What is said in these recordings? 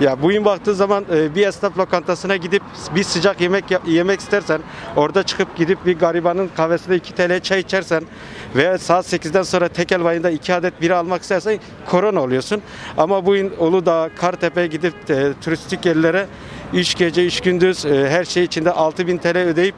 Ya bugün baktığı zaman e, bir esnaf lokantasına gidip bir sıcak yemek yemek istersen orada çıkıp gidip bir garibanın kahvesinde 2 TL çay içersen veya saat 8'den sonra tekel bayında 2 adet bira almak istersen korona oluyorsun. Ama bugün Uludağ, Kartepe'ye gidip e, turistik yerlere 3 gece 3 gündüz e, her şey içinde 6000 TL ödeyip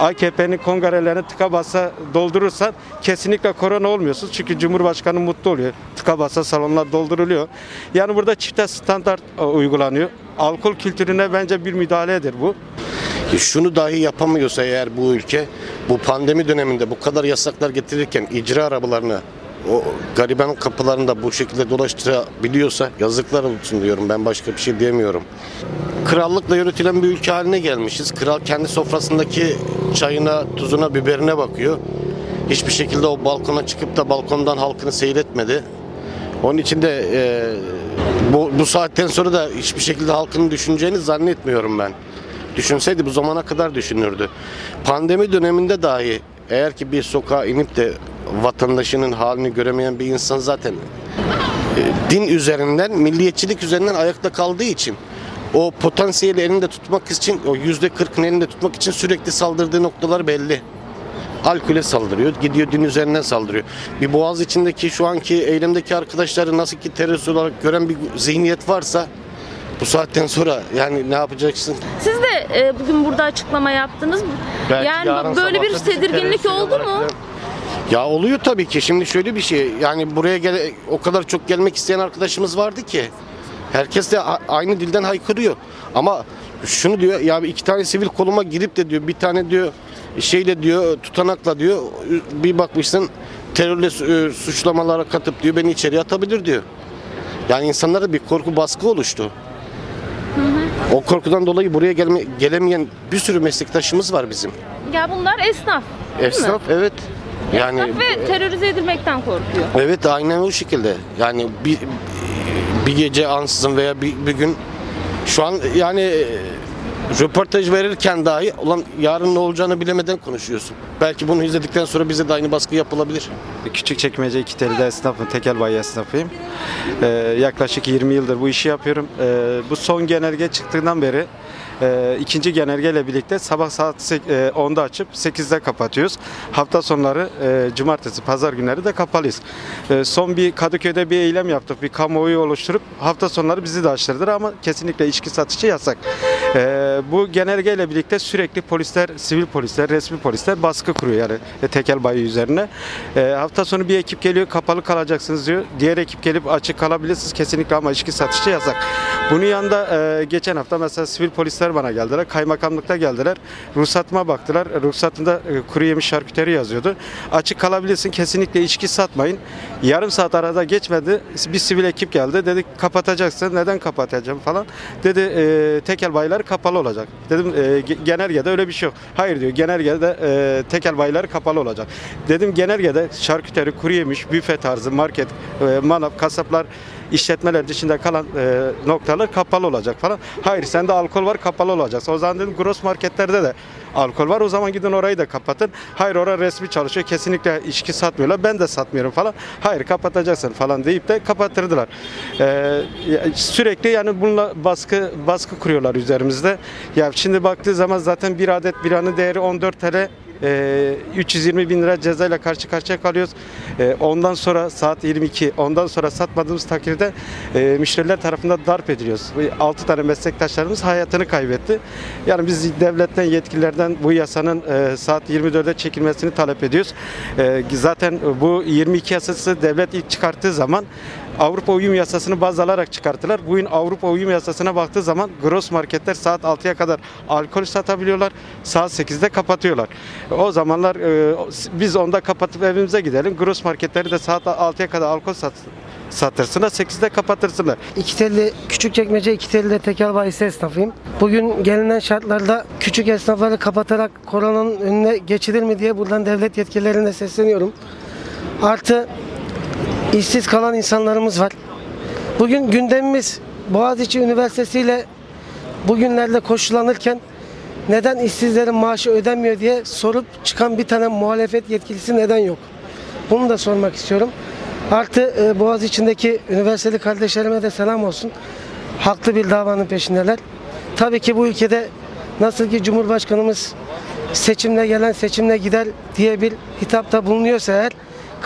AKP'nin kongrelerini tıka basa doldurursan kesinlikle korona olmuyorsun. Çünkü Cumhurbaşkanı mutlu oluyor. Tıka basa salonlar dolduruluyor. Yani burada çifte standart e, uygulanıyor. Alkol kültürüne bence bir müdahaledir bu. Şunu dahi yapamıyorsa eğer bu ülke bu pandemi döneminde bu kadar yasaklar getirirken icra arabalarını o gariban kapılarında bu şekilde dolaştırabiliyorsa yazıklar olsun diyorum ben başka bir şey diyemiyorum. Krallıkla yönetilen bir ülke haline gelmişiz. Kral kendi sofrasındaki çayına, tuzuna, biberine bakıyor. Hiçbir şekilde o balkona çıkıp da balkondan halkını seyretmedi. Onun için de e, bu, bu saatten sonra da hiçbir şekilde halkını düşüneceğini zannetmiyorum ben. Düşünseydi bu zamana kadar düşünürdü. Pandemi döneminde dahi eğer ki bir sokağa inip de vatandaşının halini göremeyen bir insan zaten e, din üzerinden, milliyetçilik üzerinden ayakta kaldığı için o potansiyeli elinde tutmak için, o yüzde kırkın elinde tutmak için sürekli saldırdığı noktalar belli. Alkole saldırıyor, gidiyor din üzerinden saldırıyor. Bir boğaz içindeki şu anki eylemdeki arkadaşları nasıl ki terörist olarak gören bir zihniyet varsa bu saatten sonra yani ne yapacaksın? Siz de e, bugün burada açıklama yaptınız. Belki yani böyle bir tedirginlik oldu mu? falan- Ya oluyor tabii ki. Şimdi şöyle bir şey. Yani buraya gele, o kadar çok gelmek isteyen arkadaşımız vardı ki. Herkes de aynı dilden haykırıyor. Ama şunu diyor ya iki tane sivil koluma girip de diyor bir tane diyor şeyle diyor tutanakla diyor bir bakmışsın terörle e, suçlamalara katıp diyor beni içeriye atabilir diyor. Yani insanlara bir korku baskı oluştu. O korkudan dolayı buraya gelme, gelemeyen bir sürü meslektaşımız var bizim. Ya bunlar esnaf. değil mi? Esnaf evet. Yani Esnaf ve terörize edilmekten korkuyor. evet aynen o şekilde. Yani bir bir gece ansızın veya bir, bir gün şu an yani e, röportaj verirken dahi ulan yarın ne olacağını bilemeden konuşuyorsun. Belki bunu izledikten sonra bize de aynı baskı yapılabilir. Küçükçekmece İkiteli'de esnafım, tekel bayi esnafıyım. Ee, yaklaşık 20 yıldır bu işi yapıyorum. Ee, bu son genelge çıktığından beri e, ikinci genelgeyle birlikte sabah saat sek- e, 10'da açıp 8'de kapatıyoruz. Hafta sonları e, cumartesi, pazar günleri de kapalıyız. E, son bir Kadıköy'de bir eylem yaptık. Bir kamuoyu oluşturup hafta sonları bizi de açtırdılar ama kesinlikle içki satışı yasak. E, bu genelgeyle birlikte sürekli polisler, sivil polisler, resmi polisler baskı kuruyor yani e, tekel bayi üzerine. E, hafta sonu bir ekip geliyor kapalı kalacaksınız diyor. Diğer ekip gelip açık kalabilirsiniz kesinlikle ama içki satışı yasak. Bunun yanında e, geçen hafta mesela sivil polisler bana geldiler. Kaymakamlıkta geldiler. Ruhsatıma baktılar. E, Ruhsatında e, kuru yemiş şarküteri yazıyordu. Açık kalabilirsin kesinlikle içki satmayın. Yarım saat arada geçmedi. Bir sivil ekip geldi. Dedi kapatacaksın. Neden kapatacağım falan. Dedi e, tekel bayiler kapalı olacak. Dedim e, ge- genelgede öyle bir şey yok. Hayır diyor genelgede e, tekel bayiler kapalı olacak. Dedim genelgede şarküteri, kuru yemiş, büfe tarzı market, e, manav, kasaplar işletmeler dışında kalan e, noktalar kapalı olacak falan. Hayır sende alkol var kapalı olacak. O zaman dedim gross marketlerde de alkol var. O zaman gidin orayı da kapatın. Hayır orada resmi çalışıyor. Kesinlikle içki satmıyorlar. Ben de satmıyorum falan. Hayır kapatacaksın falan deyip de kapattırdılar. E, sürekli yani bununla baskı baskı kuruyorlar üzerimizde. Ya şimdi baktığı zaman zaten bir adet biranın değeri 14 TL e, 320 bin lira cezayla karşı karşıya kalıyoruz. E, ondan sonra saat 22, ondan sonra satmadığımız takdirde e, müşteriler tarafından darp ediliyoruz. 6 tane meslektaşlarımız hayatını kaybetti. Yani biz devletten, yetkililerden bu yasanın e, saat 24'e çekilmesini talep ediyoruz. E, zaten bu 22 yasası devlet ilk çıkarttığı zaman Avrupa Uyum Yasası'nı baz alarak çıkarttılar. Bugün Avrupa Uyum Yasası'na baktığı zaman gross marketler saat 6'ya kadar alkol satabiliyorlar. Saat 8'de kapatıyorlar. O zamanlar e, biz onda kapatıp evimize gidelim. Gross marketleri de saat 6'ya kadar alkol sat, satırsınlar. 8'de kapatırsınlar. İkitelli, Küçükçekmece İkitelli'de tekel bayisi esnafıyım. Bugün gelinen şartlarda küçük esnafları kapatarak koronanın önüne geçilir mi diye buradan devlet yetkililerine sesleniyorum. Artı işsiz kalan insanlarımız var. Bugün gündemimiz Boğaziçi Üniversitesi ile bugünlerde koşullanırken neden işsizlerin maaşı ödenmiyor diye sorup çıkan bir tane muhalefet yetkilisi neden yok? Bunu da sormak istiyorum. Artı e, Boğaziçi'ndeki üniversiteli kardeşlerime de selam olsun. haklı bir davanın peşindeler. Tabii ki bu ülkede nasıl ki Cumhurbaşkanımız seçimle gelen seçimle gider diye bir hitapta bulunuyorsa eğer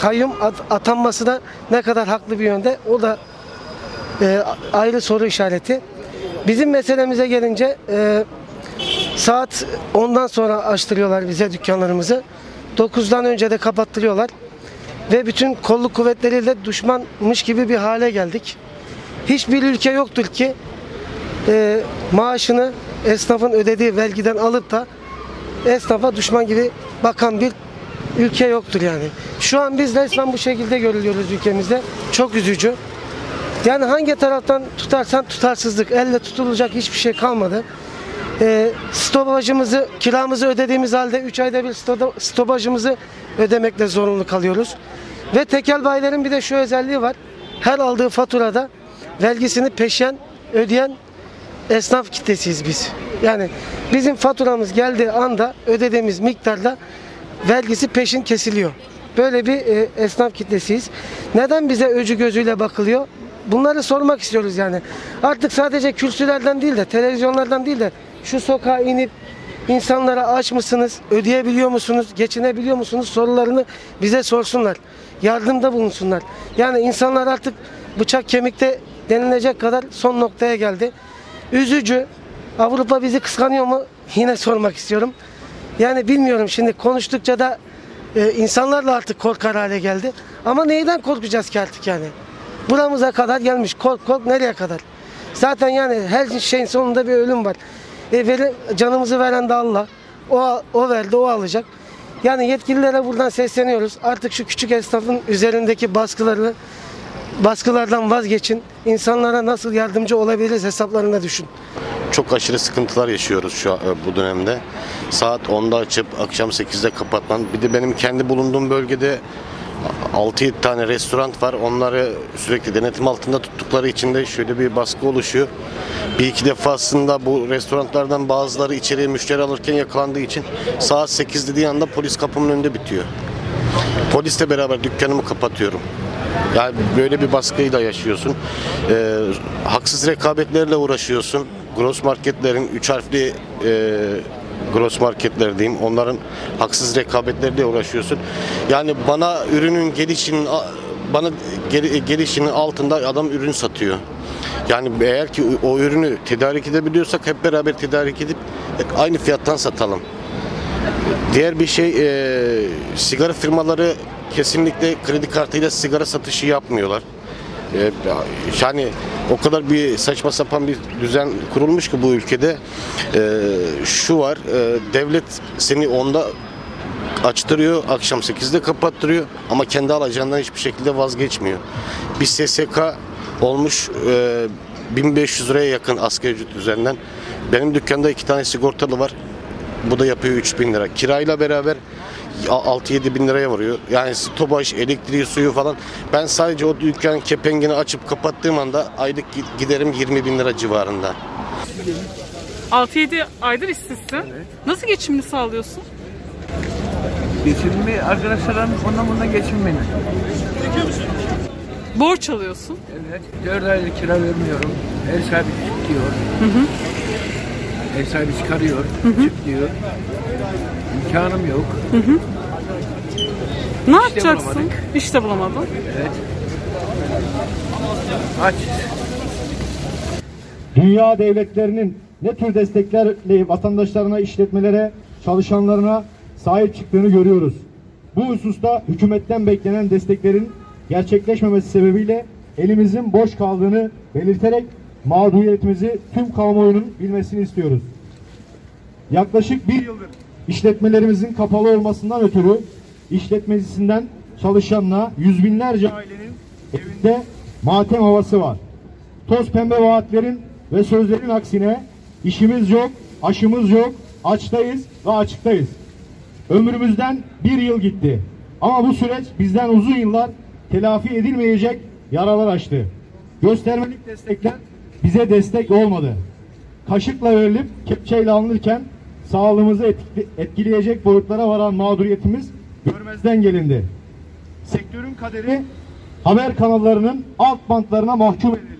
kayyum at- atanması da ne kadar haklı bir yönde o da e, ayrı soru işareti. Bizim meselemize gelince e, saat 10'dan sonra açtırıyorlar bize dükkanlarımızı. 9'dan önce de kapattırıyorlar. Ve bütün kolluk kuvvetleriyle düşmanmış gibi bir hale geldik. Hiçbir ülke yoktur ki e, maaşını esnafın ödediği vergiden alıp da esnafa düşman gibi bakan bir ülke yoktur yani. Şu an biz resmen bu şekilde görülüyoruz ülkemizde. Çok üzücü. Yani hangi taraftan tutarsan tutarsızlık, elle tutulacak hiçbir şey kalmadı. E, stopajımızı, kiramızı ödediğimiz halde 3 ayda bir sto- stopajımızı ödemekle zorunlu kalıyoruz. Ve tekel bayilerin bir de şu özelliği var. Her aldığı faturada vergisini peşen ödeyen esnaf kitlesiyiz biz. Yani bizim faturamız geldiği anda ödediğimiz miktarda vergisi peşin kesiliyor. Böyle bir e, esnaf kitlesiyiz. Neden bize öcü gözüyle bakılıyor? Bunları sormak istiyoruz yani. Artık sadece kürsülerden değil de televizyonlardan değil de şu sokağa inip insanlara aç mısınız, ödeyebiliyor musunuz, geçinebiliyor musunuz sorularını bize sorsunlar. Yardımda bulunsunlar. Yani insanlar artık bıçak kemikte denilecek kadar son noktaya geldi. Üzücü. Avrupa bizi kıskanıyor mu? Yine sormak istiyorum. Yani bilmiyorum şimdi konuştukça da e, insanlar da artık korkar hale geldi. Ama neyden korkacağız ki artık yani? Buramıza kadar gelmiş. Kork kork nereye kadar? Zaten yani her şeyin sonunda bir ölüm var. E, veri, canımızı veren de Allah. O, o verdi, o alacak. Yani yetkililere buradan sesleniyoruz. Artık şu küçük esnafın üzerindeki baskıları baskılardan vazgeçin. İnsanlara nasıl yardımcı olabiliriz hesaplarına düşün. Çok aşırı sıkıntılar yaşıyoruz şu e, bu dönemde. Saat 10'da açıp akşam 8'de kapatman. Bir de benim kendi bulunduğum bölgede 6-7 tane restoran var. Onları sürekli denetim altında tuttukları için de şöyle bir baskı oluşuyor. Bir iki defasında bu restoranlardan bazıları içeriye müşteri alırken yakalandığı için saat 8 dediği anda polis kapımın önünde bitiyor. Polisle beraber dükkanımı kapatıyorum. Yani böyle bir baskıyla yaşıyorsun. Ee, haksız rekabetlerle uğraşıyorsun. Gross marketlerin üç harfli e, gross marketler diyeyim. Onların haksız rekabetleriyle uğraşıyorsun. Yani bana ürünün gelişinin bana gel- gelişinin altında adam ürün satıyor. Yani eğer ki o ürünü tedarik edebiliyorsak hep beraber tedarik edip aynı fiyattan satalım. Diğer bir şey e, sigara firmaları kesinlikle kredi kartıyla sigara satışı yapmıyorlar. E, yani o kadar bir saçma sapan bir düzen kurulmuş ki bu ülkede E, şu var e, devlet seni onda açtırıyor akşam 8'de kapattırıyor ama kendi alacağından hiçbir şekilde vazgeçmiyor. Bir SSK olmuş e, 1500 liraya yakın asgari ücret üzerinden. Benim dükkanda iki tane sigortalı var. Bu da yapıyor 3000 lira. Kirayla beraber 6-7 bin liraya varıyor. Yani stopaj, elektriği, suyu falan. Ben sadece o dükkanın kepengini açıp kapattığım anda aylık giderim 20 bin lira civarında. 6-7 aydır işsizsin. Nasıl geçimini sağlıyorsun? Geçinme arkadaşlarım ondan bundan geçinmeyin. Borç alıyorsun. Evet. 4 aylık kira vermiyorum. Ev sahibi diyor. Ev sahibi çıkarıyor. Çık diyor. İmkanım yok. Ne yapacaksın? bulamadık. İş de bulamadın. Evet. Aç. dünya devletlerinin ne tür desteklerle vatandaşlarına, işletmelere, çalışanlarına sahip çıktığını görüyoruz. Bu hususta hükümetten beklenen desteklerin gerçekleşmemesi sebebiyle elimizin boş kaldığını belirterek mağduriyetimizi tüm kamuoyunun bilmesini istiyoruz. Yaklaşık bir yıldır işletmelerimizin kapalı olmasından ötürü işletmecisinden çalışanına yüz binlerce ailenin evinde matem havası var toz pembe vaatlerin ve sözlerin aksine işimiz yok, aşımız yok, açtayız ve açıktayız. Ömrümüzden bir yıl gitti. Ama bu süreç bizden uzun yıllar telafi edilmeyecek yaralar açtı. Göstermelik destekler bize destek olmadı. Kaşıkla verilip kepçeyle alınırken sağlığımızı etkile- etkileyecek boyutlara varan mağduriyetimiz görmezden gelindi. Sektörün kaderi haber kanallarının alt bantlarına mahkum edildi.